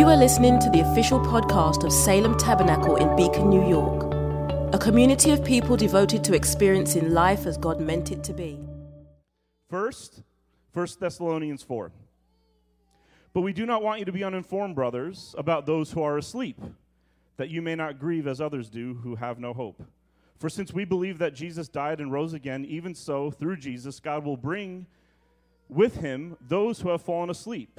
You are listening to the official podcast of Salem Tabernacle in Beacon, New York, a community of people devoted to experiencing life as God meant it to be. First, 1 Thessalonians 4. But we do not want you to be uninformed, brothers, about those who are asleep, that you may not grieve as others do who have no hope. For since we believe that Jesus died and rose again, even so, through Jesus, God will bring with him those who have fallen asleep.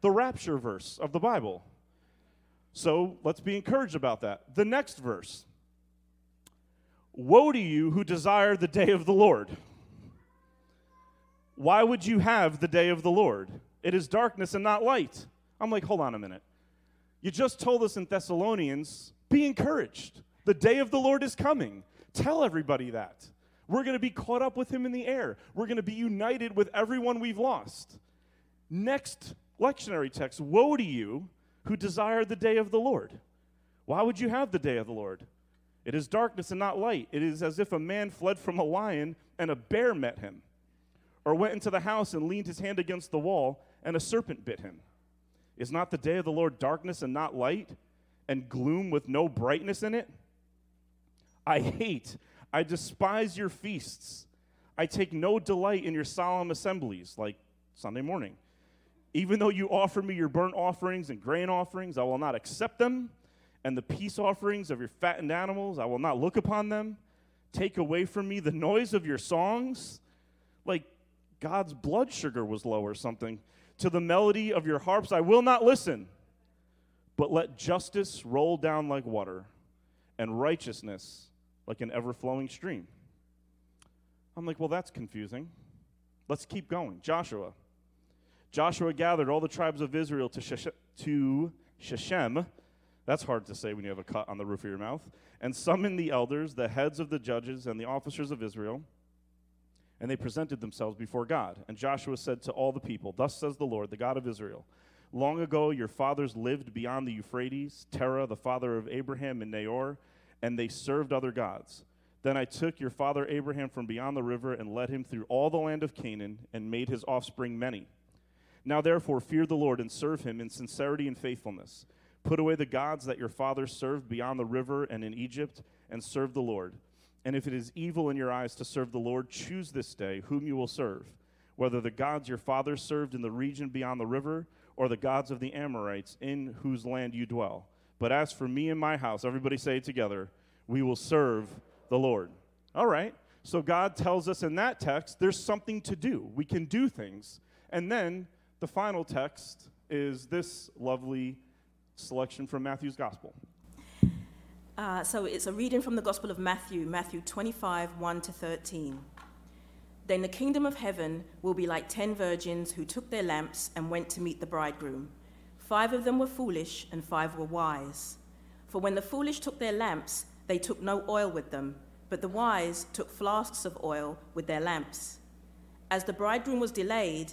the rapture verse of the Bible. So let's be encouraged about that. The next verse Woe to you who desire the day of the Lord. Why would you have the day of the Lord? It is darkness and not light. I'm like, hold on a minute. You just told us in Thessalonians, be encouraged. The day of the Lord is coming. Tell everybody that. We're going to be caught up with him in the air. We're going to be united with everyone we've lost. Next lectionary text Woe to you who desire the day of the Lord. Why would you have the day of the Lord? It is darkness and not light. It is as if a man fled from a lion and a bear met him, or went into the house and leaned his hand against the wall and a serpent bit him. Is not the day of the Lord darkness and not light, and gloom with no brightness in it? I hate, I despise your feasts. I take no delight in your solemn assemblies, like Sunday morning. Even though you offer me your burnt offerings and grain offerings, I will not accept them and the peace offerings of your fattened animals, I will not look upon them. Take away from me the noise of your songs, like God's blood sugar was low or something. To the melody of your harps, I will not listen. But let justice roll down like water, and righteousness like an ever flowing stream. I'm like, well, that's confusing. Let's keep going. Joshua. Joshua gathered all the tribes of Israel to, Shesh- to that's hard to say when you have a cut on the roof of your mouth. And summoned the elders, the heads of the judges, and the officers of Israel. And they presented themselves before God. And Joshua said to all the people, Thus says the Lord, the God of Israel Long ago your fathers lived beyond the Euphrates, Terah, the father of Abraham, and Nahor, and they served other gods. Then I took your father Abraham from beyond the river and led him through all the land of Canaan and made his offspring many. Now therefore fear the Lord and serve him in sincerity and faithfulness. Put away the gods that your fathers served beyond the river and in Egypt, and serve the Lord. And if it is evil in your eyes to serve the Lord, choose this day whom you will serve, whether the gods your fathers served in the region beyond the river, or the gods of the Amorites in whose land you dwell. But as for me and my house, everybody say it together, we will serve the Lord. All right. So God tells us in that text there's something to do. We can do things. And then the final text is this lovely selection from Matthew's Gospel. Uh, so it's a reading from the Gospel of Matthew, Matthew 25, 1 to 13. Then the kingdom of heaven will be like ten virgins who took their lamps and went to meet the bridegroom. Five of them were foolish, and five were wise. For when the foolish took their lamps, they took no oil with them, but the wise took flasks of oil with their lamps. As the bridegroom was delayed,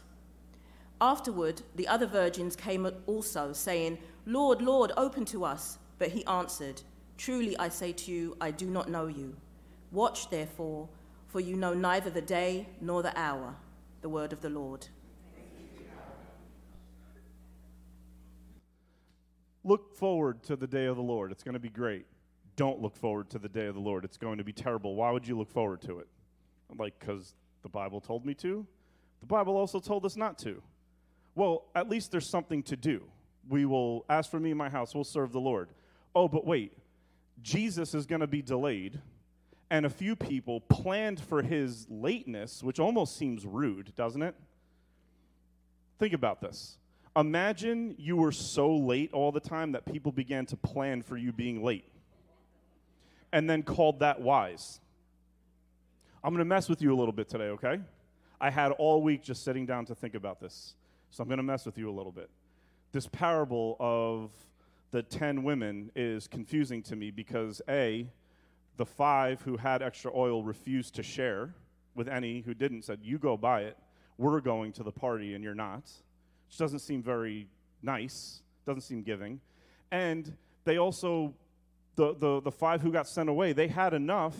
Afterward, the other virgins came also, saying, Lord, Lord, open to us. But he answered, Truly I say to you, I do not know you. Watch therefore, for you know neither the day nor the hour. The word of the Lord. Look forward to the day of the Lord. It's going to be great. Don't look forward to the day of the Lord. It's going to be terrible. Why would you look forward to it? Like, because the Bible told me to? The Bible also told us not to. Well, at least there's something to do. we will, as for me and my house, we'll serve the Lord. Oh, but wait, Jesus is going to be delayed, and a few people planned for his lateness, which almost seems rude, doesn't it? Think about this. Imagine you were so late all the time that people began to plan for you being late and then called that wise. I'm going to mess with you a little bit today, okay? I had all week just sitting down to think about this. So I'm going to mess with you a little bit. This parable of the 10 women is confusing to me because A, the five who had extra oil refused to share with any who didn't, said, You go buy it. We're going to the party and you're not. Which doesn't seem very nice, doesn't seem giving. And they also, the, the, the five who got sent away, they had enough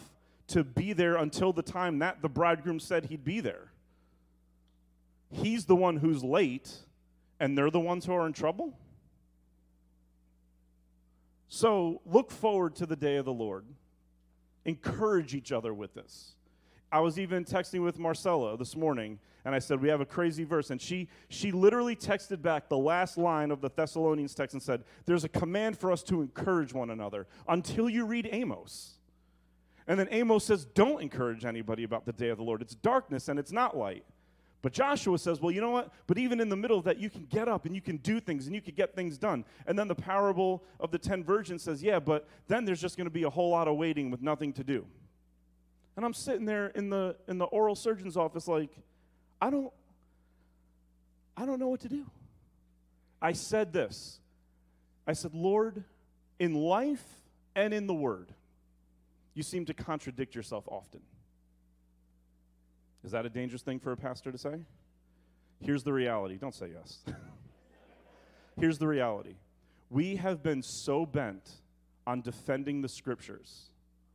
to be there until the time that the bridegroom said he'd be there. He's the one who's late, and they're the ones who are in trouble? So look forward to the day of the Lord. Encourage each other with this. I was even texting with Marcella this morning, and I said, We have a crazy verse. And she, she literally texted back the last line of the Thessalonians text and said, There's a command for us to encourage one another until you read Amos. And then Amos says, Don't encourage anybody about the day of the Lord. It's darkness and it's not light. But Joshua says, well, you know what? But even in the middle of that, you can get up and you can do things and you can get things done. And then the parable of the ten virgins says, yeah, but then there's just going to be a whole lot of waiting with nothing to do. And I'm sitting there in the in the oral surgeon's office like, I don't I don't know what to do. I said this. I said, Lord, in life and in the word, you seem to contradict yourself often. Is that a dangerous thing for a pastor to say? Here's the reality. Don't say yes. Here's the reality. We have been so bent on defending the scriptures,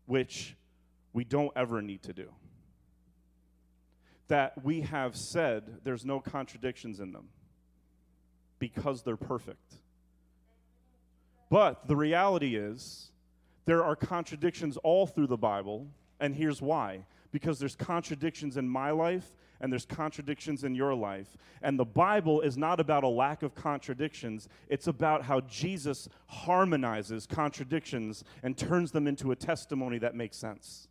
which we don't ever need to do, that we have said there's no contradictions in them because they're perfect. But the reality is, there are contradictions all through the Bible, and here's why because there's contradictions in my life and there's contradictions in your life. And the Bible is not about a lack of contradictions, it's about how Jesus harmonizes contradictions and turns them into a testimony that makes sense.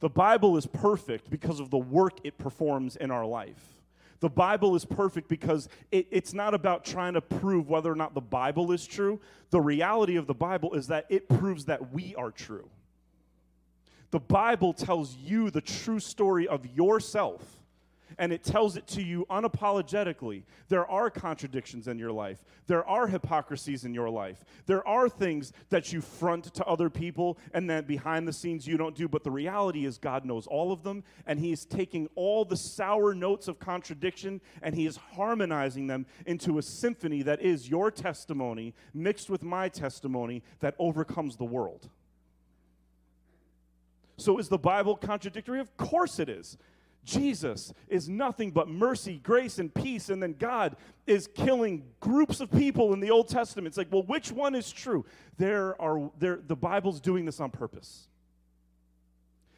The Bible is perfect because of the work it performs in our life. The Bible is perfect because it, it's not about trying to prove whether or not the Bible is true. The reality of the Bible is that it proves that we are true. The Bible tells you the true story of yourself, and it tells it to you unapologetically. There are contradictions in your life, there are hypocrisies in your life, there are things that you front to other people and that behind the scenes you don't do. But the reality is, God knows all of them, and He is taking all the sour notes of contradiction and He is harmonizing them into a symphony that is your testimony mixed with my testimony that overcomes the world. So is the Bible contradictory? Of course it is. Jesus is nothing but mercy, grace, and peace, and then God is killing groups of people in the Old Testament. It's like, well, which one is true? There are there, the Bible's doing this on purpose.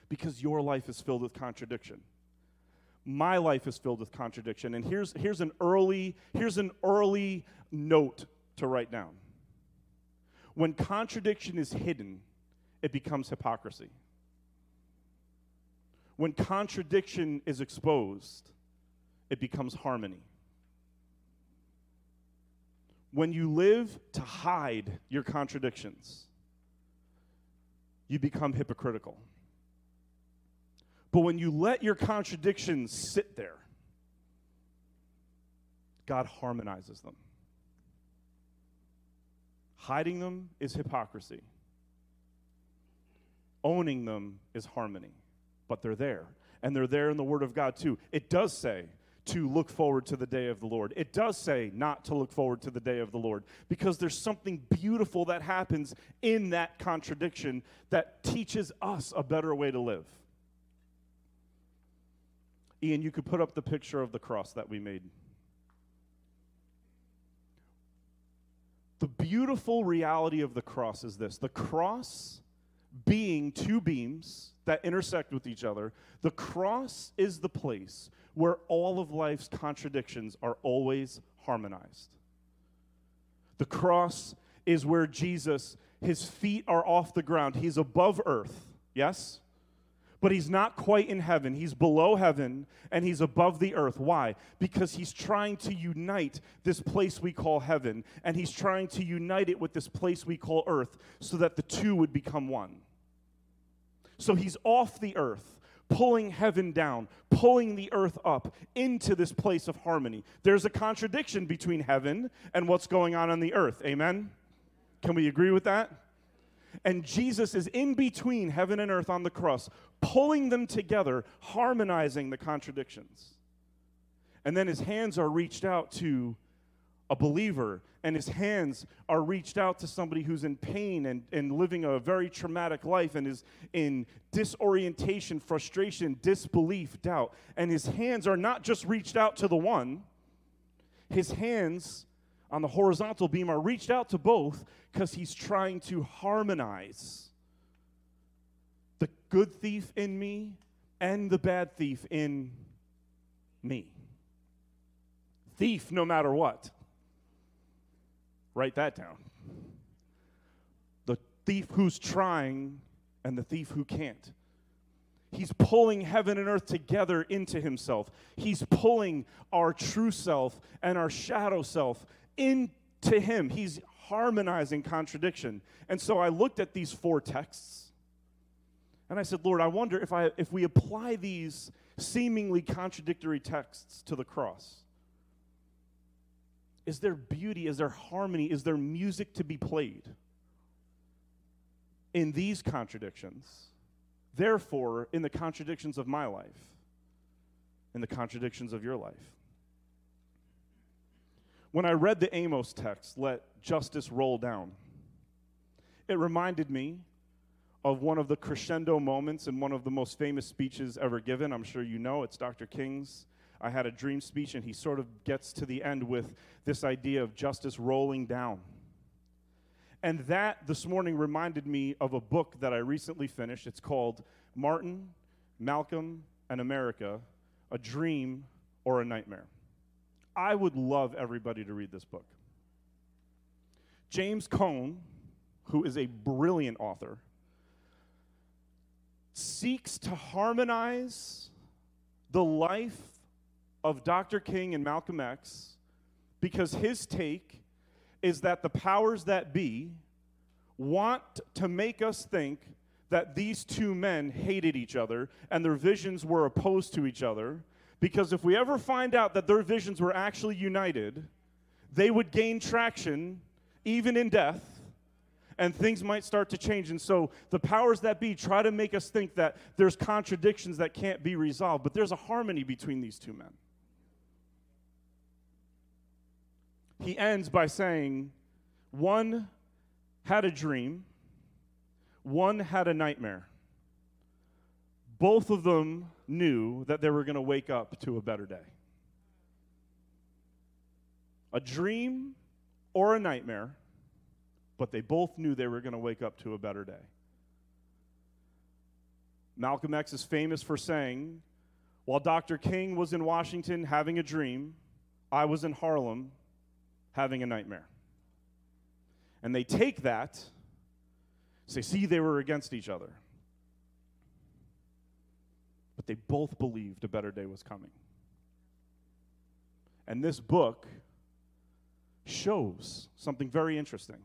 Because your life is filled with contradiction. My life is filled with contradiction. And here's, here's an early, here's an early note to write down. When contradiction is hidden, it becomes hypocrisy when contradiction is exposed, it becomes harmony. When you live to hide your contradictions, you become hypocritical. But when you let your contradictions sit there, God harmonizes them. Hiding them is hypocrisy, owning them is harmony but they're there. And they're there in the Word of God too. It does say to look forward to the day of the Lord. It does say not to look forward to the day of the Lord because there's something beautiful that happens in that contradiction that teaches us a better way to live. Ian, you could put up the picture of the cross that we made. The beautiful reality of the cross is this the cross being two beams that intersect with each other, the cross is the place where all of life's contradictions are always harmonized. The cross is where Jesus, his feet are off the ground. He's above earth, yes? But he's not quite in heaven. He's below heaven and he's above the earth. Why? Because he's trying to unite this place we call heaven and he's trying to unite it with this place we call earth so that the two would become one. So he's off the earth pulling heaven down, pulling the earth up into this place of harmony. There's a contradiction between heaven and what's going on on the earth. Amen? Can we agree with that? And Jesus is in between heaven and earth on the cross, pulling them together, harmonizing the contradictions. And then his hands are reached out to a believer, and his hands are reached out to somebody who's in pain and, and living a very traumatic life and is in disorientation, frustration, disbelief, doubt. And his hands are not just reached out to the one, his hands on the horizontal beam are reached out to both because he's trying to harmonize the good thief in me and the bad thief in me. Thief, no matter what. Write that down. The thief who's trying and the thief who can't. He's pulling heaven and earth together into himself. He's pulling our true self and our shadow self into him. He's harmonizing contradiction. And so I looked at these four texts and I said, Lord, I wonder if, I, if we apply these seemingly contradictory texts to the cross, is there beauty? Is there harmony? Is there music to be played in these contradictions? Therefore, in the contradictions of my life, in the contradictions of your life. When I read the Amos text, let justice roll down, it reminded me of one of the crescendo moments in one of the most famous speeches ever given. I'm sure you know it's Dr. King's I had a dream speech, and he sort of gets to the end with this idea of justice rolling down. And that this morning reminded me of a book that I recently finished. It's called Martin, Malcolm, and America A Dream or a Nightmare. I would love everybody to read this book. James Cone, who is a brilliant author, seeks to harmonize the life of Dr. King and Malcolm X because his take is that the powers that be want to make us think that these two men hated each other and their visions were opposed to each other. Because if we ever find out that their visions were actually united, they would gain traction even in death and things might start to change. And so the powers that be try to make us think that there's contradictions that can't be resolved, but there's a harmony between these two men. He ends by saying, One had a dream, one had a nightmare. Both of them knew that they were going to wake up to a better day. A dream or a nightmare, but they both knew they were going to wake up to a better day. Malcolm X is famous for saying, while Dr. King was in Washington having a dream, I was in Harlem having a nightmare. And they take that, say, see, they were against each other. But they both believed a better day was coming. And this book shows something very interesting.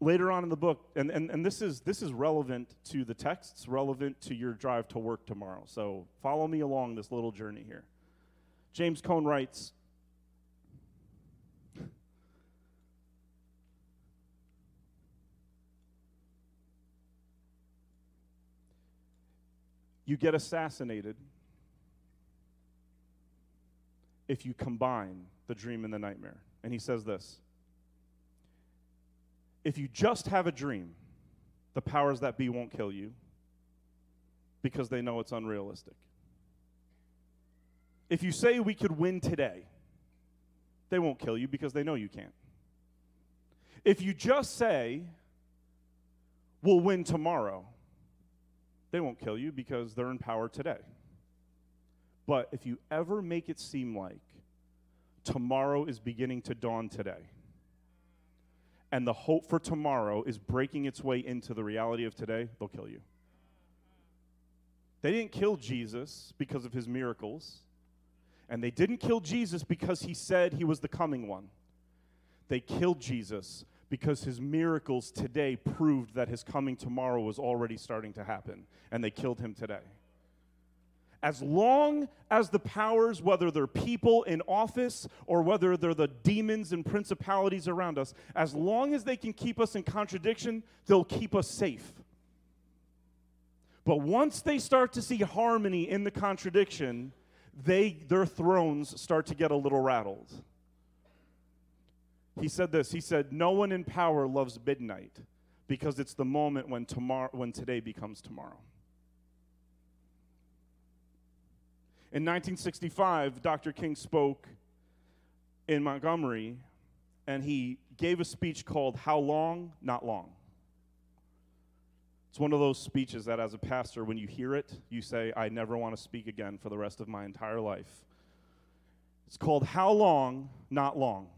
Later on in the book, and, and, and this, is, this is relevant to the texts, relevant to your drive to work tomorrow. So follow me along this little journey here. James Cone writes You get assassinated if you combine the dream and the nightmare. And he says this If you just have a dream, the powers that be won't kill you because they know it's unrealistic. If you say we could win today, they won't kill you because they know you can't. If you just say we'll win tomorrow, they won't kill you because they're in power today. But if you ever make it seem like tomorrow is beginning to dawn today, and the hope for tomorrow is breaking its way into the reality of today, they'll kill you. They didn't kill Jesus because of his miracles, and they didn't kill Jesus because he said he was the coming one. They killed Jesus because his miracles today proved that his coming tomorrow was already starting to happen, and they killed him today. As long as the powers, whether they're people in office or whether they're the demons and principalities around us, as long as they can keep us in contradiction, they'll keep us safe. But once they start to see harmony in the contradiction, they, their thrones start to get a little rattled. He said this He said, No one in power loves midnight because it's the moment when, tomorrow, when today becomes tomorrow. In 1965, Dr. King spoke in Montgomery and he gave a speech called How Long, Not Long. It's one of those speeches that, as a pastor, when you hear it, you say, I never want to speak again for the rest of my entire life. It's called How Long, Not Long.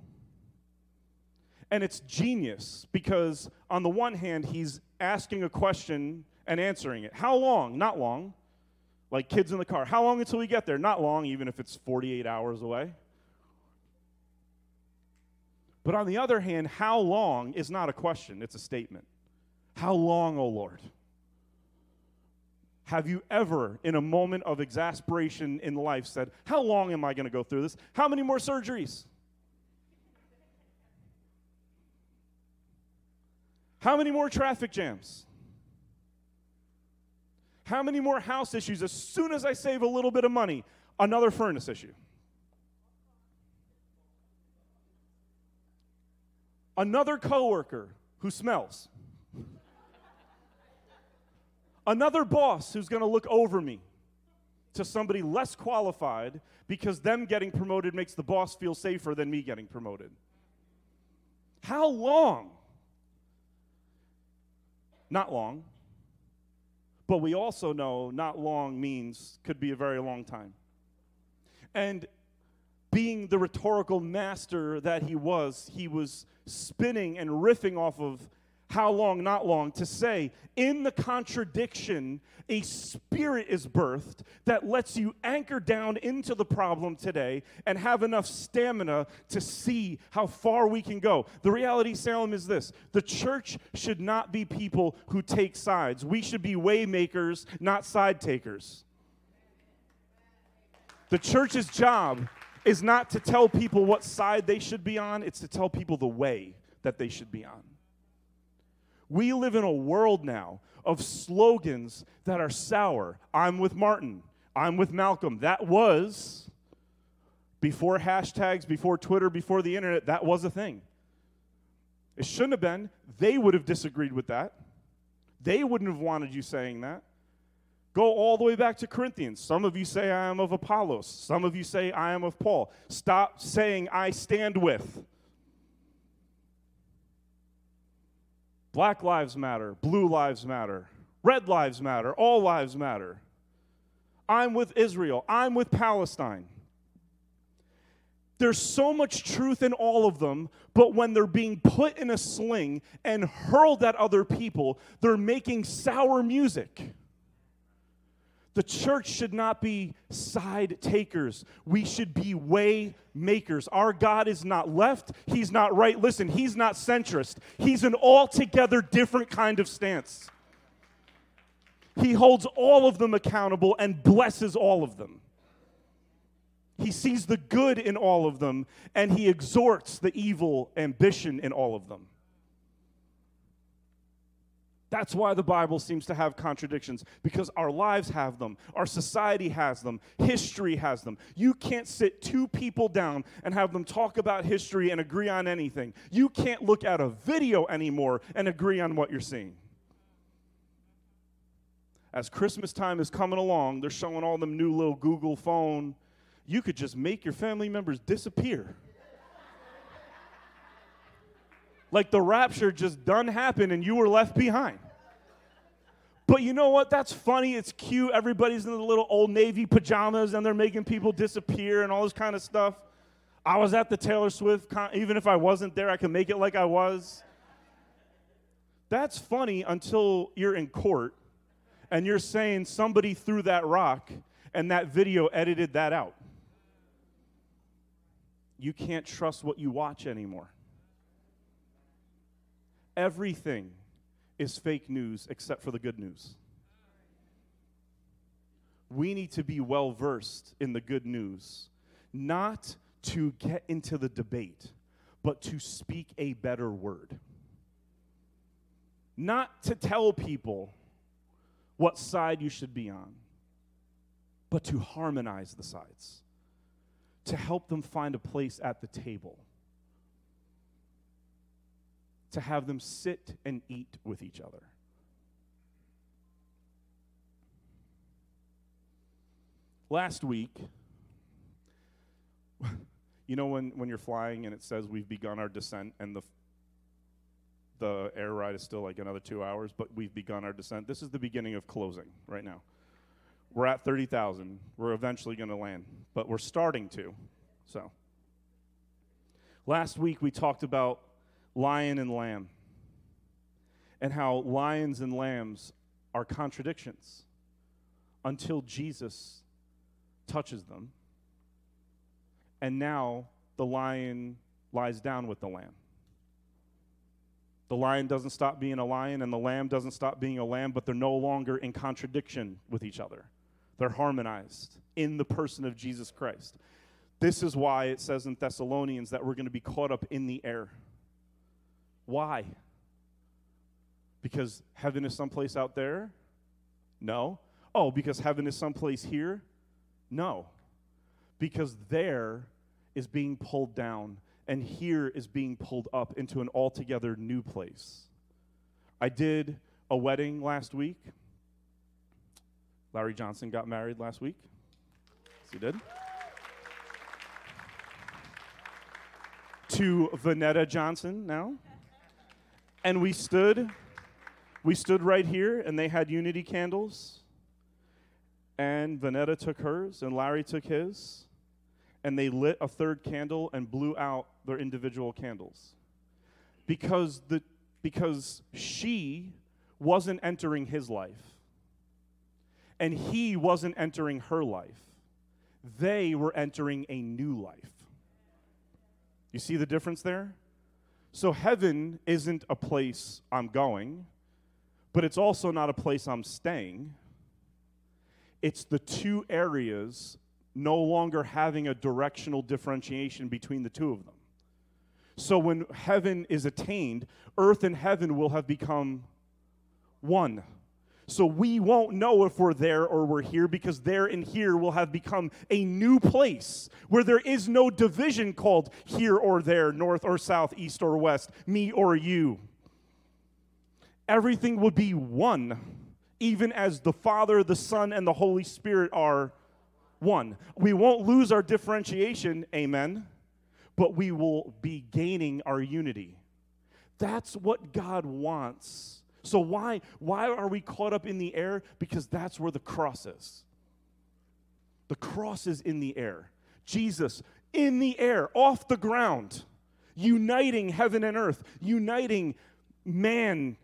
And it's genius because, on the one hand, he's asking a question and answering it. How long? Not long. Like kids in the car. How long until we get there? Not long, even if it's 48 hours away. But on the other hand, how long is not a question, it's a statement. How long, O oh Lord? Have you ever, in a moment of exasperation in life, said, How long am I going to go through this? How many more surgeries? How many more traffic jams? How many more house issues as soon as I save a little bit of money? Another furnace issue. Another coworker who smells. Another boss who's going to look over me to somebody less qualified because them getting promoted makes the boss feel safer than me getting promoted. How long not long. But we also know not long means could be a very long time. And being the rhetorical master that he was, he was spinning and riffing off of how long, not long, to say, in the contradiction, a spirit is birthed that lets you anchor down into the problem today and have enough stamina to see how far we can go. The reality, Salem, is this the church should not be people who take sides. We should be waymakers, not side takers. The church's job is not to tell people what side they should be on, it's to tell people the way that they should be on. We live in a world now of slogans that are sour. I'm with Martin. I'm with Malcolm. That was before hashtags, before Twitter, before the internet, that was a thing. It shouldn't have been. They would have disagreed with that. They wouldn't have wanted you saying that. Go all the way back to Corinthians. Some of you say, I am of Apollos. Some of you say, I am of Paul. Stop saying, I stand with. Black lives matter, blue lives matter, red lives matter, all lives matter. I'm with Israel, I'm with Palestine. There's so much truth in all of them, but when they're being put in a sling and hurled at other people, they're making sour music. The church should not be side takers. We should be way makers. Our God is not left, He's not right. Listen, He's not centrist. He's an altogether different kind of stance. He holds all of them accountable and blesses all of them. He sees the good in all of them and he exhorts the evil ambition in all of them. That's why the Bible seems to have contradictions, because our lives have them, our society has them, history has them. You can't sit two people down and have them talk about history and agree on anything. You can't look at a video anymore and agree on what you're seeing. As Christmas time is coming along, they're showing all them new little Google phone. You could just make your family members disappear like the rapture just done happened and you were left behind. But you know what? That's funny. It's cute. Everybody's in the little old Navy pajamas and they're making people disappear and all this kind of stuff. I was at the Taylor Swift, con- even if I wasn't there, I could make it like I was. That's funny until you're in court and you're saying somebody threw that rock and that video edited that out. You can't trust what you watch anymore. Everything is fake news except for the good news. We need to be well versed in the good news, not to get into the debate, but to speak a better word. Not to tell people what side you should be on, but to harmonize the sides, to help them find a place at the table, to have them sit and eat with each other. Last week, you know when, when you're flying and it says we've begun our descent and the the air ride is still like another two hours, but we've begun our descent. This is the beginning of closing right now. We're at 30,000. We're eventually going to land, but we're starting to. So, last week we talked about lion and lamb and how lions and lambs are contradictions until Jesus touches them and now the lion lies down with the lamb. The lion doesn't stop being a lion, and the lamb doesn't stop being a lamb, but they're no longer in contradiction with each other. They're harmonized in the person of Jesus Christ. This is why it says in Thessalonians that we're going to be caught up in the air. Why? Because heaven is someplace out there? No. Oh, because heaven is someplace here? No because there is being pulled down and here is being pulled up into an altogether new place. I did a wedding last week. Larry Johnson got married last week. Yes, he did. to Vanetta Johnson now. And we stood we stood right here and they had unity candles. And Vanetta took hers and Larry took his and they lit a third candle and blew out their individual candles. Because, the, because she wasn't entering his life, and he wasn't entering her life. They were entering a new life. You see the difference there? So, heaven isn't a place I'm going, but it's also not a place I'm staying. It's the two areas no longer having a directional differentiation between the two of them. So when heaven is attained, earth and heaven will have become one. So we won't know if we're there or we're here because there and here will have become a new place where there is no division called here or there, north or south, east or west, me or you. Everything will be one, even as the Father, the Son, and the Holy Spirit are one. We won't lose our differentiation, amen, but we will be gaining our unity. That's what God wants. So why why are we caught up in the air? Because that's where the cross is. The cross is in the air. Jesus in the air, off the ground, uniting heaven and earth, uniting man,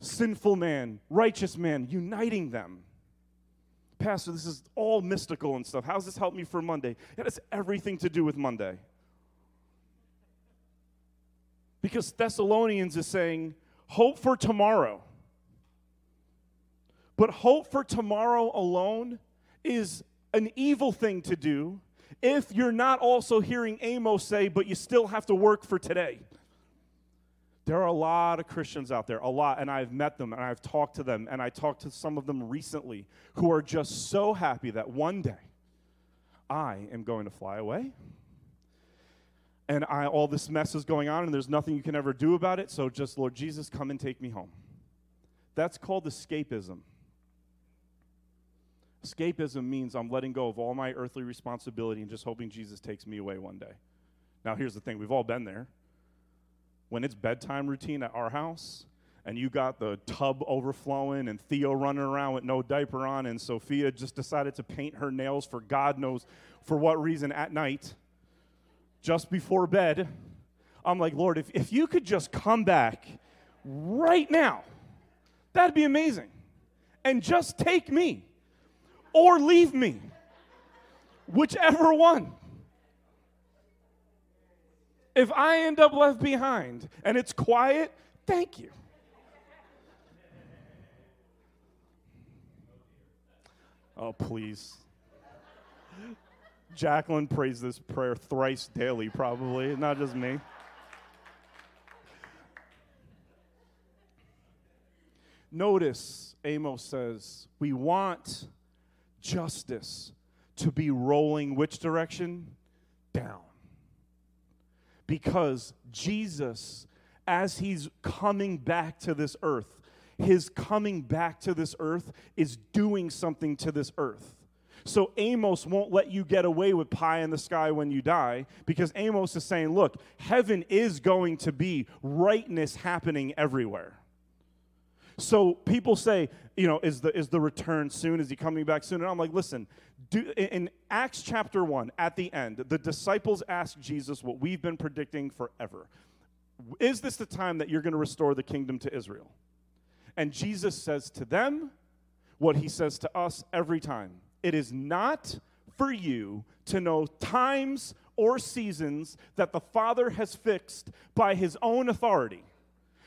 sinful man, righteous man, uniting them. Pastor, this is all mystical and stuff. How's this help me for Monday? It has everything to do with Monday. Because Thessalonians is saying, hope for tomorrow. But hope for tomorrow alone is an evil thing to do if you're not also hearing Amos say, but you still have to work for today. There are a lot of Christians out there, a lot, and I've met them and I've talked to them, and I talked to some of them recently who are just so happy that one day I am going to fly away. And I, all this mess is going on, and there's nothing you can ever do about it, so just, Lord Jesus, come and take me home. That's called escapism. Escapism means I'm letting go of all my earthly responsibility and just hoping Jesus takes me away one day. Now, here's the thing we've all been there when it's bedtime routine at our house and you got the tub overflowing and Theo running around with no diaper on and Sophia just decided to paint her nails for God knows for what reason at night, just before bed, I'm like, Lord, if, if you could just come back right now. That'd be amazing. And just take me or leave me, whichever one. If I end up left behind and it's quiet, thank you. Oh, please. Jacqueline prays this prayer thrice daily, probably, not just me. Notice Amos says, We want justice to be rolling which direction? Down. Because Jesus, as he's coming back to this earth, his coming back to this earth is doing something to this earth. So Amos won't let you get away with pie in the sky when you die because Amos is saying, look, heaven is going to be rightness happening everywhere. So people say, you know, is the is the return soon? Is he coming back soon? And I'm like, listen, do, in Acts chapter 1 at the end, the disciples ask Jesus what we've been predicting forever. Is this the time that you're going to restore the kingdom to Israel? And Jesus says to them what he says to us every time it is not for you to know times or seasons that the Father has fixed by his own authority.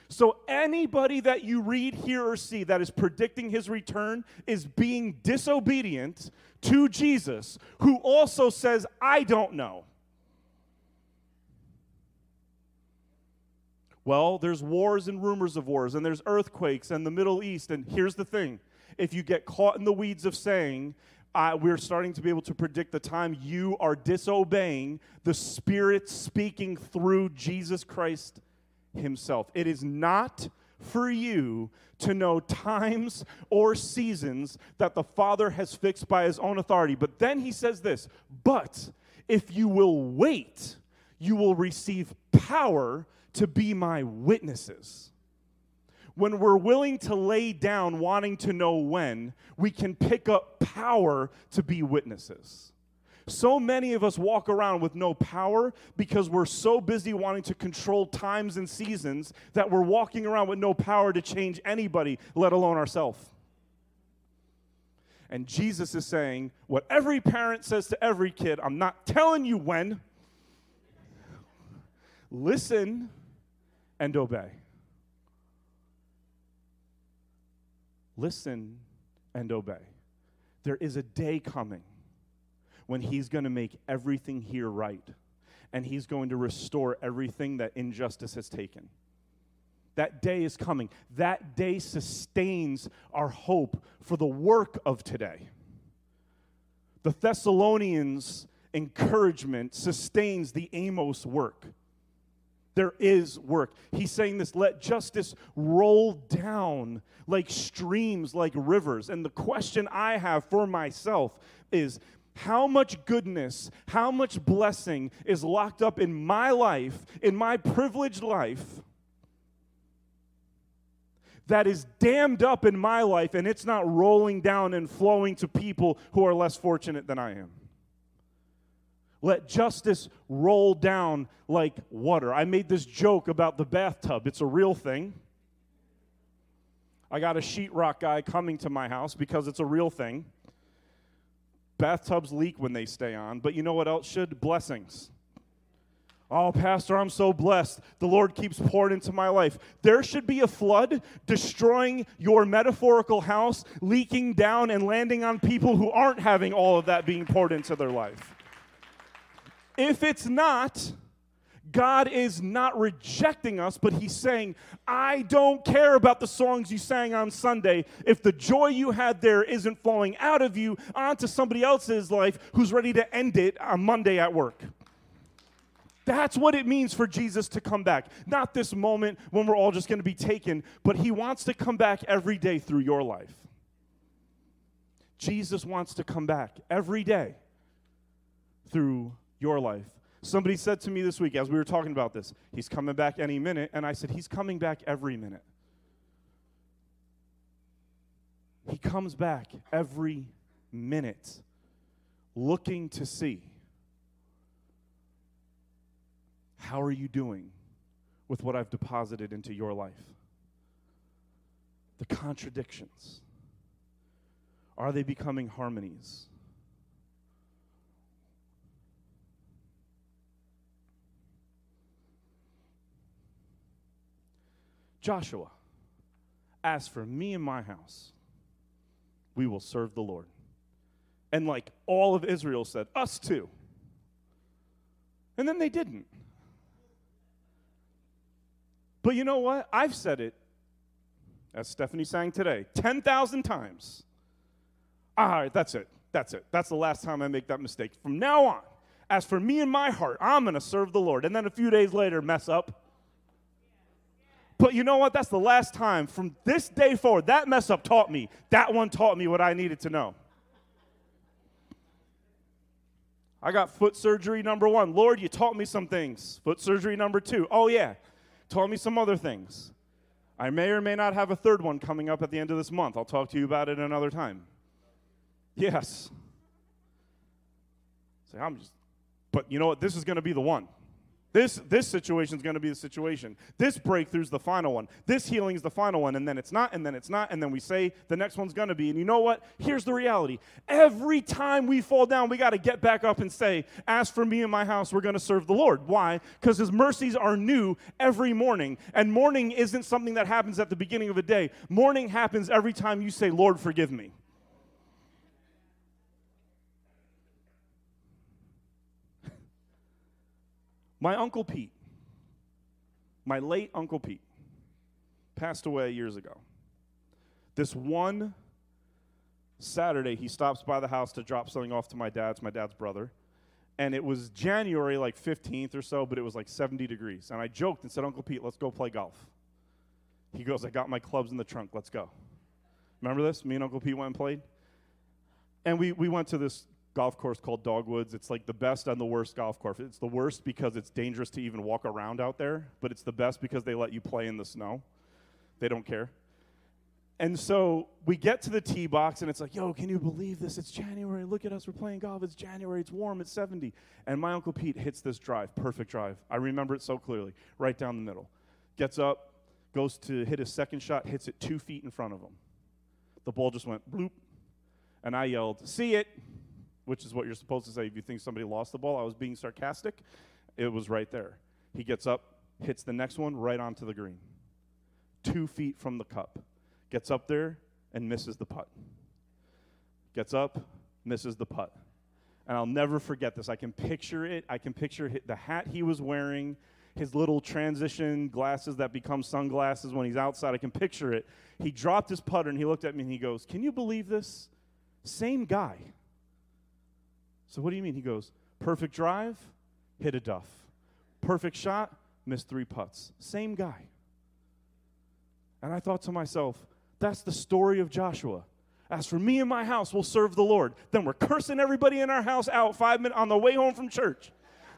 So, anybody that you read, hear, or see that is predicting his return is being disobedient to Jesus, who also says, I don't know. Well, there's wars and rumors of wars, and there's earthquakes and the Middle East. And here's the thing if you get caught in the weeds of saying, we're starting to be able to predict the time you are disobeying the Spirit speaking through Jesus Christ Himself. It is not for you to know times or seasons that the Father has fixed by His own authority. But then He says this, but if you will wait, you will receive power to be my witnesses. When we're willing to lay down wanting to know when, we can pick up power to be witnesses. So many of us walk around with no power because we're so busy wanting to control times and seasons that we're walking around with no power to change anybody, let alone ourselves. And Jesus is saying what every parent says to every kid I'm not telling you when. Listen and obey. Listen and obey. There is a day coming when He's going to make everything here right, and He's going to restore everything that injustice has taken. That day is coming. That day sustains our hope for the work of today. The Thessalonians' encouragement sustains the Amos work. There is work. He's saying this let justice roll down like streams, like rivers. And the question I have for myself is how much goodness, how much blessing is locked up in my life, in my privileged life, that is dammed up in my life and it's not rolling down and flowing to people who are less fortunate than I am? Let justice roll down like water. I made this joke about the bathtub, it's a real thing. I got a sheetrock guy coming to my house because it's a real thing. Bathtubs leak when they stay on, but you know what else should? Blessings. Oh, Pastor, I'm so blessed. The Lord keeps pouring into my life. There should be a flood destroying your metaphorical house, leaking down and landing on people who aren't having all of that being poured into their life. If it's not, God is not rejecting us, but He's saying, I don't care about the songs you sang on Sunday if the joy you had there isn't flowing out of you onto somebody else's life who's ready to end it on Monday at work. That's what it means for Jesus to come back. Not this moment when we're all just going to be taken, but He wants to come back every day through your life. Jesus wants to come back every day through your life. Somebody said to me this week as we were talking about this, he's coming back any minute. And I said, he's coming back every minute. He comes back every minute looking to see how are you doing with what I've deposited into your life? the contradictions? Are they becoming harmonies? Joshua, as for me and my house, we will serve the Lord. And like all of Israel said, us too. And then they didn't. But you know what? I've said it, as Stephanie sang today, 10,000 times. All right, that's it. That's it. That's the last time I make that mistake. From now on, as for me and my heart, I'm going to serve the Lord. And then a few days later, mess up. But you know what? That's the last time. From this day forward, that mess up taught me. That one taught me what I needed to know. I got foot surgery number one. Lord, you taught me some things. Foot surgery number two. Oh, yeah. Taught me some other things. I may or may not have a third one coming up at the end of this month. I'll talk to you about it another time. Yes. Say, I'm just, but you know what? This is going to be the one. This, this situation is going to be the situation. This breakthrough is the final one. This healing is the final one. And then it's not, and then it's not, and then we say the next one's going to be. And you know what? Here's the reality. Every time we fall down, we got to get back up and say, As for me and my house, we're going to serve the Lord. Why? Because his mercies are new every morning. And morning isn't something that happens at the beginning of a day, morning happens every time you say, Lord, forgive me. My Uncle Pete, my late Uncle Pete, passed away years ago. This one Saturday, he stops by the house to drop something off to my dad's, my dad's brother. And it was January, like 15th or so, but it was like 70 degrees. And I joked and said, Uncle Pete, let's go play golf. He goes, I got my clubs in the trunk, let's go. Remember this? Me and Uncle Pete went and played. And we, we went to this golf course called Dogwoods. It's like the best and the worst golf course. It's the worst because it's dangerous to even walk around out there, but it's the best because they let you play in the snow. They don't care. And so we get to the tee box and it's like, yo, can you believe this? It's January. Look at us. We're playing golf. It's January. It's warm. It's 70. And my Uncle Pete hits this drive, perfect drive. I remember it so clearly, right down the middle. Gets up, goes to hit his second shot, hits it two feet in front of him. The ball just went bloop. And I yelled, see it which is what you're supposed to say if you think somebody lost the ball. I was being sarcastic. It was right there. He gets up, hits the next one right onto the green. Two feet from the cup. Gets up there and misses the putt. Gets up, misses the putt. And I'll never forget this. I can picture it. I can picture the hat he was wearing, his little transition glasses that become sunglasses when he's outside. I can picture it. He dropped his putter and he looked at me and he goes, Can you believe this? Same guy. So, what do you mean? He goes, perfect drive, hit a duff. Perfect shot, missed three putts. Same guy. And I thought to myself, that's the story of Joshua. As for me and my house, we'll serve the Lord. Then we're cursing everybody in our house out five minutes on the way home from church.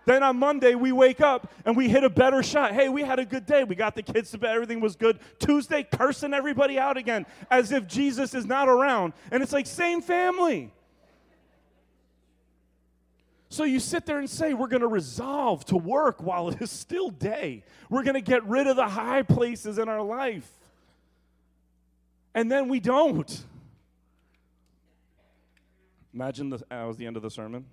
Then on Monday, we wake up and we hit a better shot. Hey, we had a good day. We got the kids to bed. Everything was good. Tuesday, cursing everybody out again as if Jesus is not around. And it's like, same family. So you sit there and say, We're going to resolve to work while it is still day. We're going to get rid of the high places in our life. And then we don't. Imagine the, that was the end of the sermon.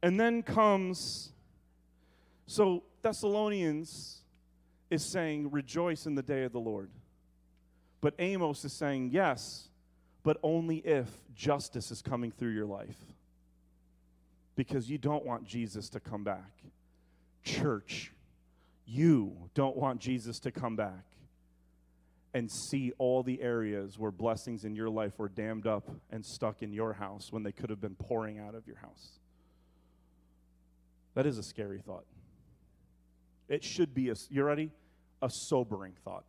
and then comes, so Thessalonians is saying, Rejoice in the day of the Lord. But Amos is saying, Yes, but only if justice is coming through your life because you don't want Jesus to come back. Church, you don't want Jesus to come back and see all the areas where blessings in your life were dammed up and stuck in your house when they could have been pouring out of your house. That is a scary thought. It should be a, you ready? A sobering thought.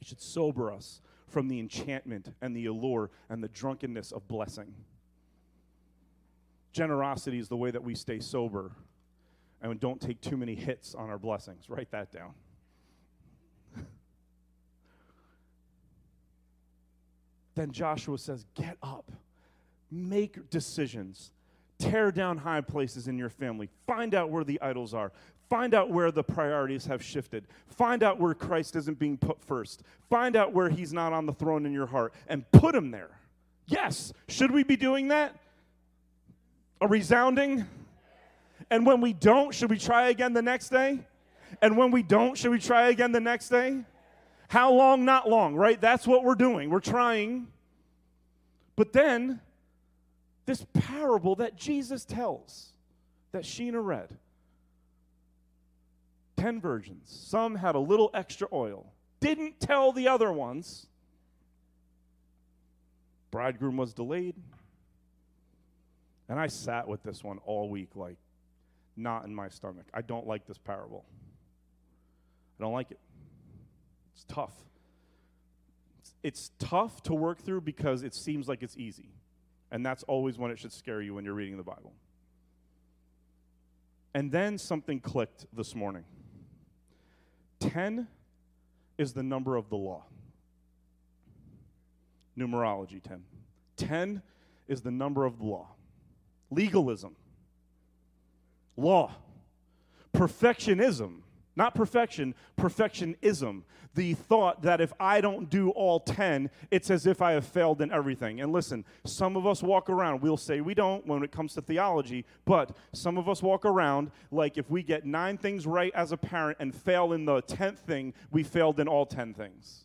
It should sober us from the enchantment and the allure and the drunkenness of blessing. Generosity is the way that we stay sober and don't take too many hits on our blessings. Write that down. then Joshua says, Get up, make decisions, tear down high places in your family, find out where the idols are, Find out where the priorities have shifted. Find out where Christ isn't being put first. Find out where he's not on the throne in your heart and put him there. Yes. Should we be doing that? A resounding? And when we don't, should we try again the next day? And when we don't, should we try again the next day? How long? Not long, right? That's what we're doing. We're trying. But then, this parable that Jesus tells, that Sheena read 10 virgins, some had a little extra oil, didn't tell the other ones. Bridegroom was delayed. And I sat with this one all week, like, not in my stomach. I don't like this parable. I don't like it. It's tough. It's, it's tough to work through because it seems like it's easy. And that's always when it should scare you when you're reading the Bible. And then something clicked this morning. 10 is the number of the law. Numerology 10. 10 is the number of the law. Legalism. Law. Perfectionism not perfection, perfectionism. The thought that if I don't do all 10, it's as if I have failed in everything. And listen, some of us walk around, we'll say we don't when it comes to theology, but some of us walk around like if we get nine things right as a parent and fail in the 10th thing, we failed in all 10 things.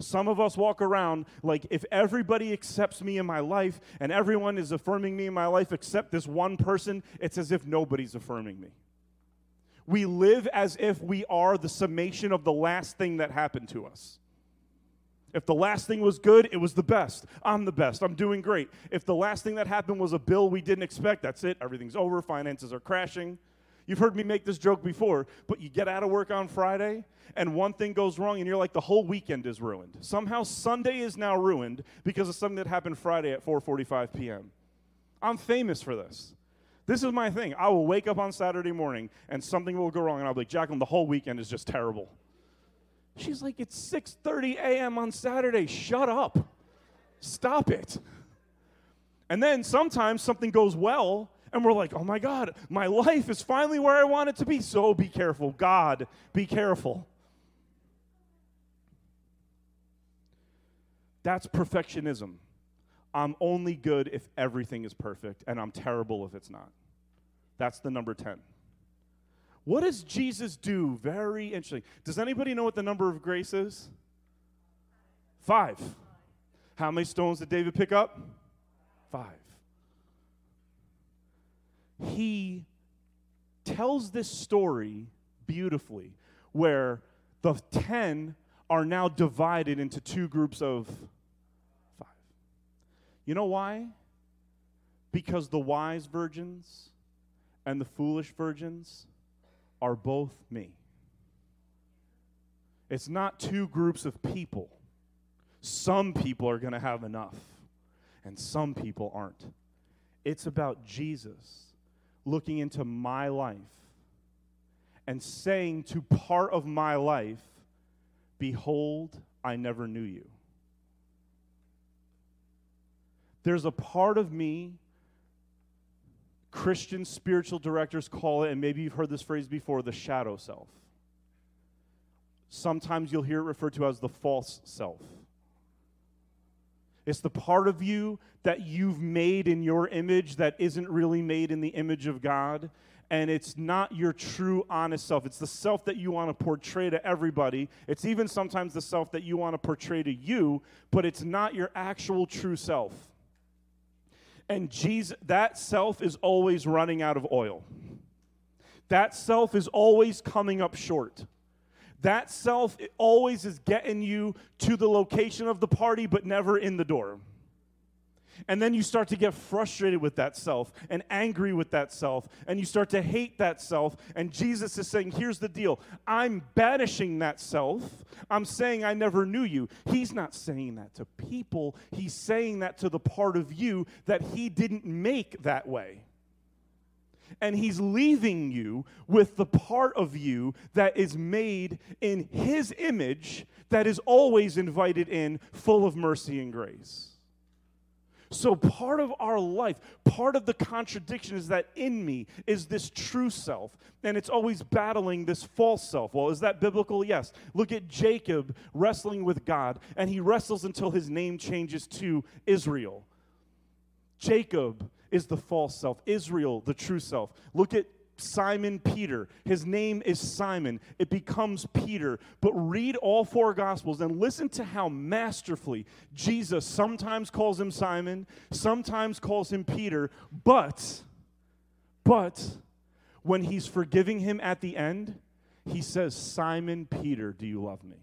Some of us walk around like if everybody accepts me in my life and everyone is affirming me in my life except this one person, it's as if nobody's affirming me. We live as if we are the summation of the last thing that happened to us. If the last thing was good, it was the best. I'm the best. I'm doing great. If the last thing that happened was a bill we didn't expect, that's it. Everything's over. Finances are crashing. You've heard me make this joke before, but you get out of work on Friday and one thing goes wrong and you're like the whole weekend is ruined. Somehow Sunday is now ruined because of something that happened Friday at 4:45 p.m. I'm famous for this. This is my thing. I will wake up on Saturday morning and something will go wrong, and I'll be like, Jacqueline, the whole weekend is just terrible. She's like, it's 6:30 a.m. on Saturday. Shut up. Stop it. And then sometimes something goes well, and we're like, oh my God, my life is finally where I want it to be. So be careful. God, be careful. That's perfectionism. I'm only good if everything is perfect, and I'm terrible if it's not. That's the number 10. What does Jesus do? Very interesting. Does anybody know what the number of grace is? Five. How many stones did David pick up? Five. He tells this story beautifully where the 10 are now divided into two groups of five. You know why? Because the wise virgins and the foolish virgins are both me. It's not two groups of people. Some people are going to have enough, and some people aren't. It's about Jesus looking into my life and saying to part of my life, Behold, I never knew you. There's a part of me Christian spiritual directors call it, and maybe you've heard this phrase before, the shadow self. Sometimes you'll hear it referred to as the false self. It's the part of you that you've made in your image that isn't really made in the image of God. And it's not your true, honest self. It's the self that you want to portray to everybody. It's even sometimes the self that you want to portray to you, but it's not your actual true self. And Jesus, that self is always running out of oil. That self is always coming up short. That self always is getting you to the location of the party, but never in the door. And then you start to get frustrated with that self and angry with that self, and you start to hate that self. And Jesus is saying, Here's the deal I'm banishing that self. I'm saying I never knew you. He's not saying that to people, He's saying that to the part of you that He didn't make that way. And he's leaving you with the part of you that is made in his image, that is always invited in, full of mercy and grace. So, part of our life, part of the contradiction is that in me is this true self, and it's always battling this false self. Well, is that biblical? Yes. Look at Jacob wrestling with God, and he wrestles until his name changes to Israel. Jacob is the false self, Israel, the true self. Look at Simon Peter. His name is Simon. It becomes Peter. But read all four Gospels and listen to how masterfully Jesus sometimes calls him Simon, sometimes calls him Peter, but, but, when he's forgiving him at the end, he says, Simon Peter, do you love me?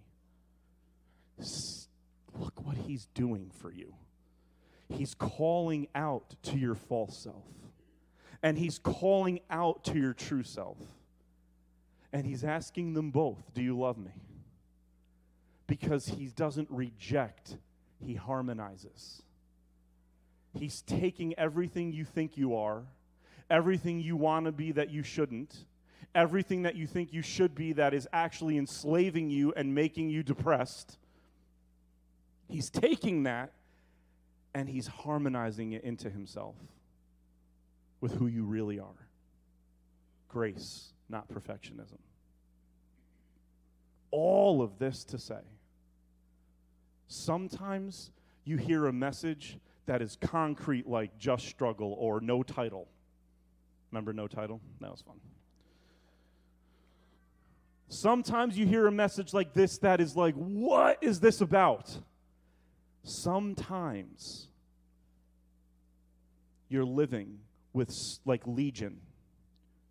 S- Look what he's doing for you. He's calling out to your false self and he's calling out to your true self. And he's asking them both, Do you love me? Because he doesn't reject, he harmonizes. He's taking everything you think you are, everything you want to be that you shouldn't, everything that you think you should be that is actually enslaving you and making you depressed. He's taking that and he's harmonizing it into himself with who you really are. Grace, not perfectionism. All of this to say, sometimes you hear a message that is concrete, like just struggle or no title. Remember no title? That was fun. Sometimes you hear a message like this that is like, what is this about? Sometimes you're living with like legion,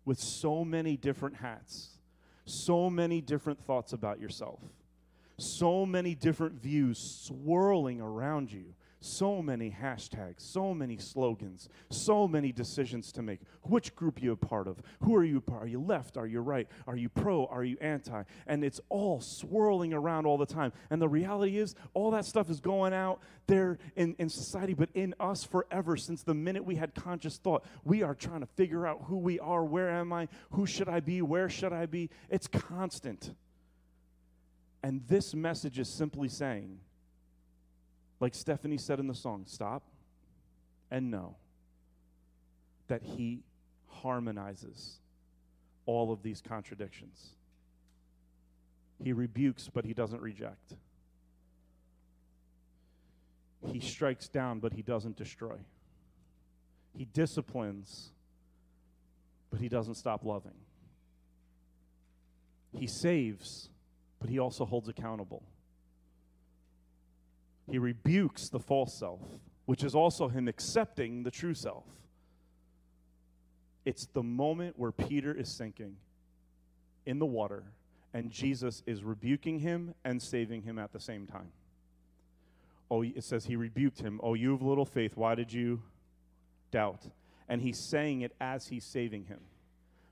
with so many different hats, so many different thoughts about yourself, so many different views swirling around you so many hashtags, so many slogans, so many decisions to make. Which group you a part of? Who are you part? Are you left? Are you right? Are you pro? Are you anti? And it's all swirling around all the time. And the reality is, all that stuff is going out there in, in society, but in us forever since the minute we had conscious thought. We are trying to figure out who we are, where am I, who should I be, where should I be. It's constant. And this message is simply saying, like Stephanie said in the song, stop and know that He harmonizes all of these contradictions. He rebukes, but He doesn't reject. He strikes down, but He doesn't destroy. He disciplines, but He doesn't stop loving. He saves, but He also holds accountable. He rebukes the false self, which is also him accepting the true self. It's the moment where Peter is sinking in the water and Jesus is rebuking him and saving him at the same time. Oh, it says he rebuked him. Oh, you have little faith. Why did you doubt? And he's saying it as he's saving him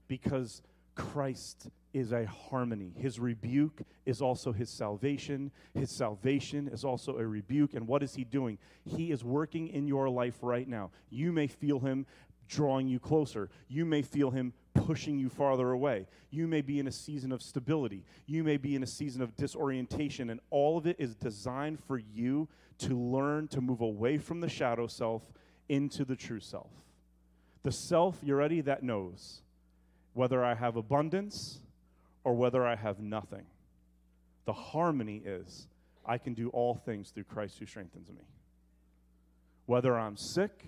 because Christ is a harmony. His rebuke is also his salvation. His salvation is also a rebuke. And what is he doing? He is working in your life right now. You may feel him drawing you closer. You may feel him pushing you farther away. You may be in a season of stability. You may be in a season of disorientation. And all of it is designed for you to learn to move away from the shadow self into the true self. The self, you're ready, that knows whether I have abundance or whether I have nothing. The harmony is I can do all things through Christ who strengthens me. Whether I'm sick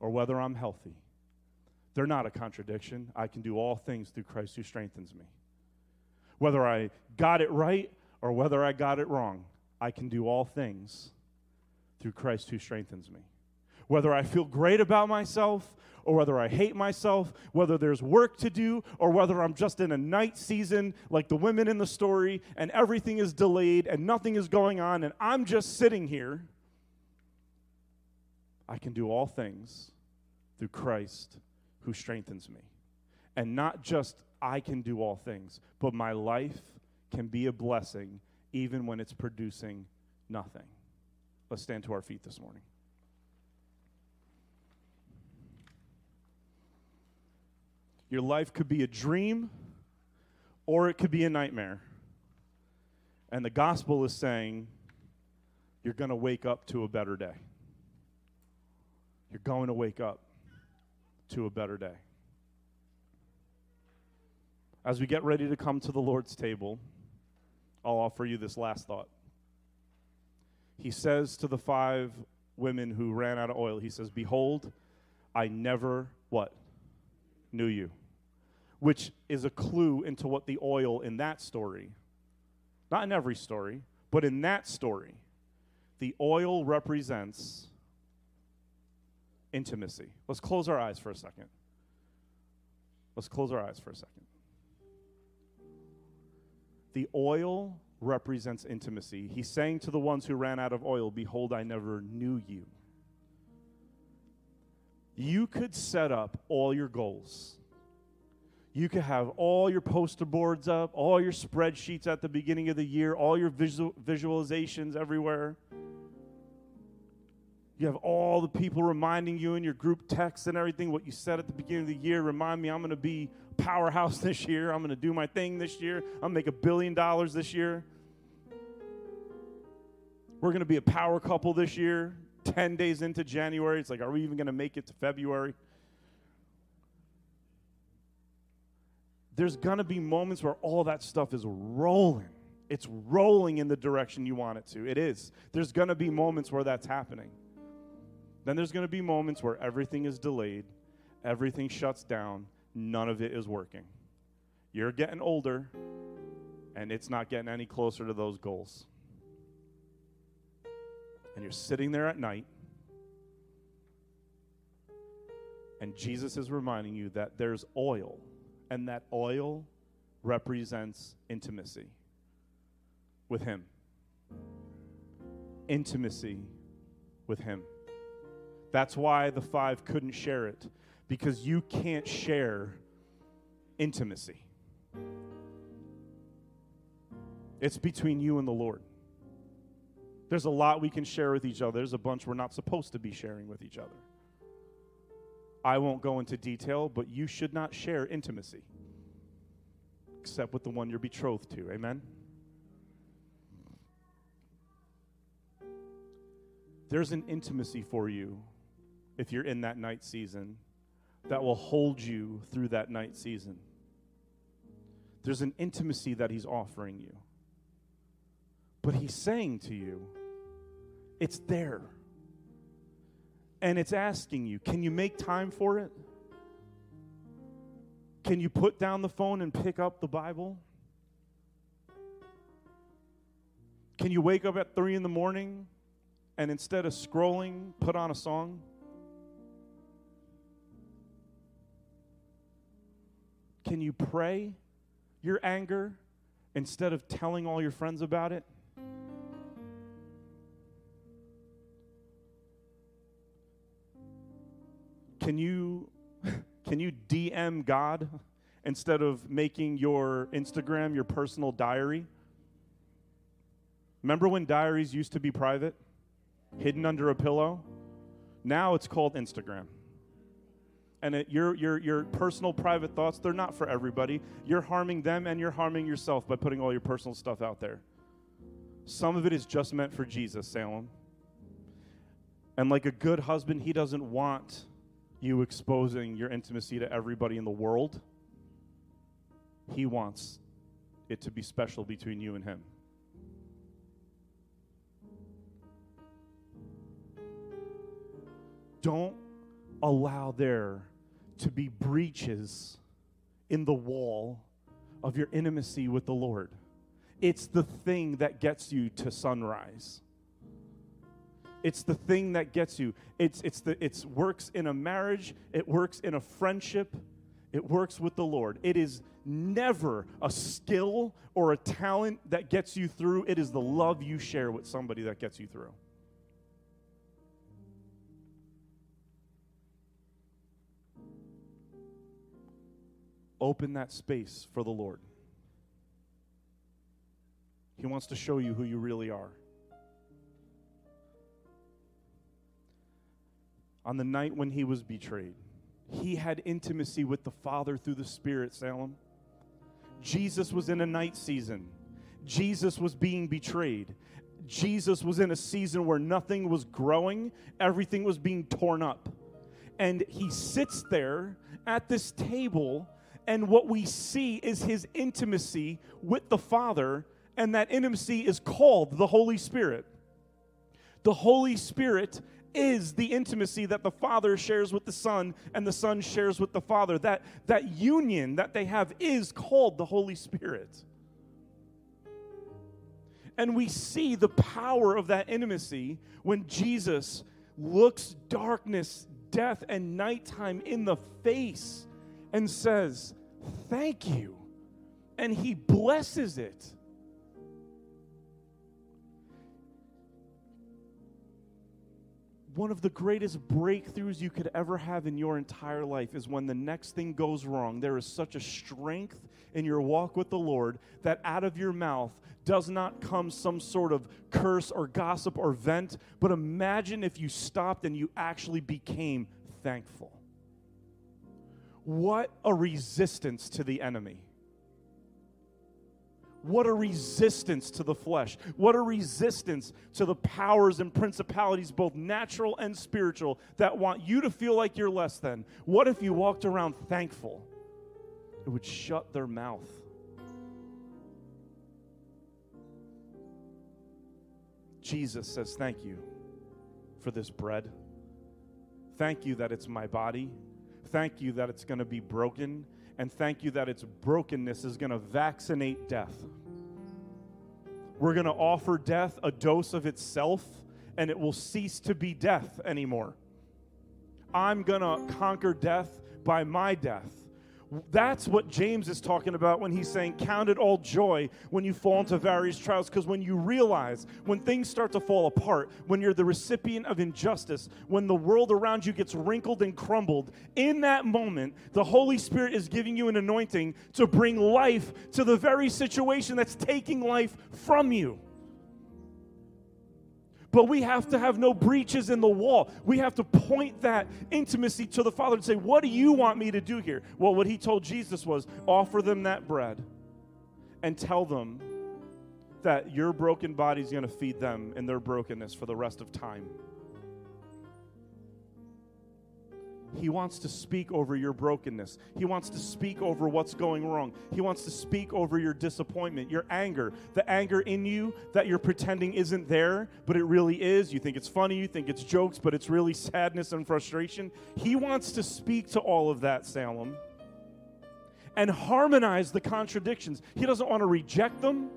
or whether I'm healthy, they're not a contradiction. I can do all things through Christ who strengthens me. Whether I got it right or whether I got it wrong, I can do all things through Christ who strengthens me. Whether I feel great about myself or whether I hate myself, whether there's work to do, or whether I'm just in a night season like the women in the story and everything is delayed and nothing is going on and I'm just sitting here, I can do all things through Christ who strengthens me. And not just I can do all things, but my life can be a blessing even when it's producing nothing. Let's stand to our feet this morning. Your life could be a dream or it could be a nightmare. And the gospel is saying you're going to wake up to a better day. you're going to wake up to a better day. As we get ready to come to the Lord's table, I'll offer you this last thought. He says to the five women who ran out of oil, he says, Behold, I never what? Knew you. Which is a clue into what the oil in that story, not in every story, but in that story, the oil represents intimacy. Let's close our eyes for a second. Let's close our eyes for a second. The oil represents intimacy. He's saying to the ones who ran out of oil, Behold, I never knew you. You could set up all your goals. You could have all your poster boards up, all your spreadsheets at the beginning of the year, all your visual, visualizations everywhere. You have all the people reminding you in your group texts and everything what you said at the beginning of the year. Remind me, I'm going to be powerhouse this year. I'm going to do my thing this year. I'm going to make a billion dollars this year. We're going to be a power couple this year. 10 days into January. It's like, are we even going to make it to February? There's going to be moments where all that stuff is rolling. It's rolling in the direction you want it to. It is. There's going to be moments where that's happening. Then there's going to be moments where everything is delayed, everything shuts down, none of it is working. You're getting older, and it's not getting any closer to those goals. And you're sitting there at night, and Jesus is reminding you that there's oil, and that oil represents intimacy with Him. Intimacy with Him. That's why the five couldn't share it, because you can't share intimacy. It's between you and the Lord. There's a lot we can share with each other. There's a bunch we're not supposed to be sharing with each other. I won't go into detail, but you should not share intimacy except with the one you're betrothed to. Amen? There's an intimacy for you if you're in that night season that will hold you through that night season. There's an intimacy that He's offering you. But He's saying to you, it's there. And it's asking you, can you make time for it? Can you put down the phone and pick up the Bible? Can you wake up at three in the morning and instead of scrolling, put on a song? Can you pray your anger instead of telling all your friends about it? Can you can you DM God instead of making your Instagram your personal diary? Remember when diaries used to be private, hidden under a pillow? Now it's called Instagram and it, your, your, your personal private thoughts, they're not for everybody. You're harming them and you're harming yourself by putting all your personal stuff out there. Some of it is just meant for Jesus, Salem. And like a good husband, he doesn't want you exposing your intimacy to everybody in the world. He wants it to be special between you and him. Don't allow there to be breaches in the wall of your intimacy with the Lord. It's the thing that gets you to sunrise. It's the thing that gets you. It's it's the it's works in a marriage, it works in a friendship, it works with the Lord. It is never a skill or a talent that gets you through. It is the love you share with somebody that gets you through. Open that space for the Lord. He wants to show you who you really are. On the night when he was betrayed, he had intimacy with the Father through the Spirit, Salem. Jesus was in a night season. Jesus was being betrayed. Jesus was in a season where nothing was growing, everything was being torn up. And he sits there at this table, and what we see is his intimacy with the Father, and that intimacy is called the Holy Spirit. The Holy Spirit is the intimacy that the Father shares with the Son and the Son shares with the Father. That, that union that they have is called the Holy Spirit. And we see the power of that intimacy when Jesus looks darkness, death, and nighttime in the face and says, Thank you. And he blesses it. One of the greatest breakthroughs you could ever have in your entire life is when the next thing goes wrong. There is such a strength in your walk with the Lord that out of your mouth does not come some sort of curse or gossip or vent, but imagine if you stopped and you actually became thankful. What a resistance to the enemy. What a resistance to the flesh. What a resistance to the powers and principalities, both natural and spiritual, that want you to feel like you're less than. What if you walked around thankful? It would shut their mouth. Jesus says, Thank you for this bread. Thank you that it's my body. Thank you that it's going to be broken and thank you that its brokenness is going to vaccinate death. We're going to offer death a dose of itself, and it will cease to be death anymore. I'm going to conquer death by my death. That's what James is talking about when he's saying, Count it all joy when you fall into various trials. Because when you realize, when things start to fall apart, when you're the recipient of injustice, when the world around you gets wrinkled and crumbled, in that moment, the Holy Spirit is giving you an anointing to bring life to the very situation that's taking life from you. But we have to have no breaches in the wall. We have to point that intimacy to the Father and say, What do you want me to do here? Well, what he told Jesus was offer them that bread and tell them that your broken body is going to feed them in their brokenness for the rest of time. He wants to speak over your brokenness. He wants to speak over what's going wrong. He wants to speak over your disappointment, your anger, the anger in you that you're pretending isn't there, but it really is. You think it's funny, you think it's jokes, but it's really sadness and frustration. He wants to speak to all of that, Salem, and harmonize the contradictions. He doesn't want to reject them.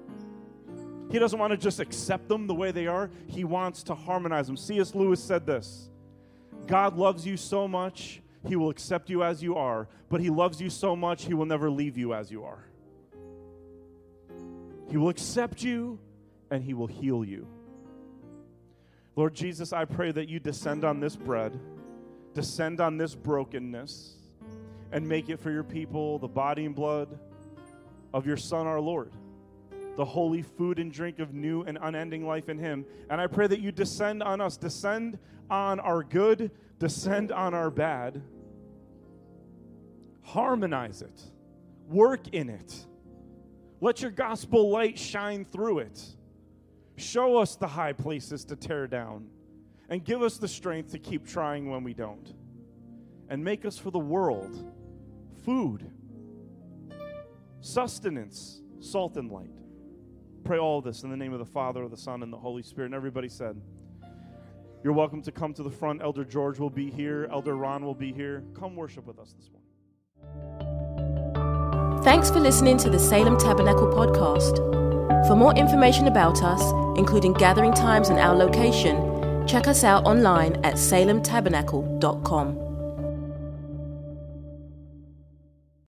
He doesn't want to just accept them the way they are. He wants to harmonize them. C.S. Lewis said this God loves you so much, He will accept you as you are, but He loves you so much, He will never leave you as you are. He will accept you and He will heal you. Lord Jesus, I pray that you descend on this bread, descend on this brokenness, and make it for your people the body and blood of your Son, our Lord the holy food and drink of new and unending life in Him. And I pray that you descend on us, descend on our good, descend on our bad. Harmonize it, work in it. Let your gospel light shine through it. Show us the high places to tear down, and give us the strength to keep trying when we don't. And make us for the world food, sustenance, salt, and light. Pray all this in the name of the Father, the Son, and the Holy Spirit. And everybody said, You're welcome to come to the front. Elder George will be here, Elder Ron will be here. Come worship with us this morning. Thanks for listening to the Salem Tabernacle podcast. For more information about us, including gathering times and our location, check us out online at salemtabernacle.com.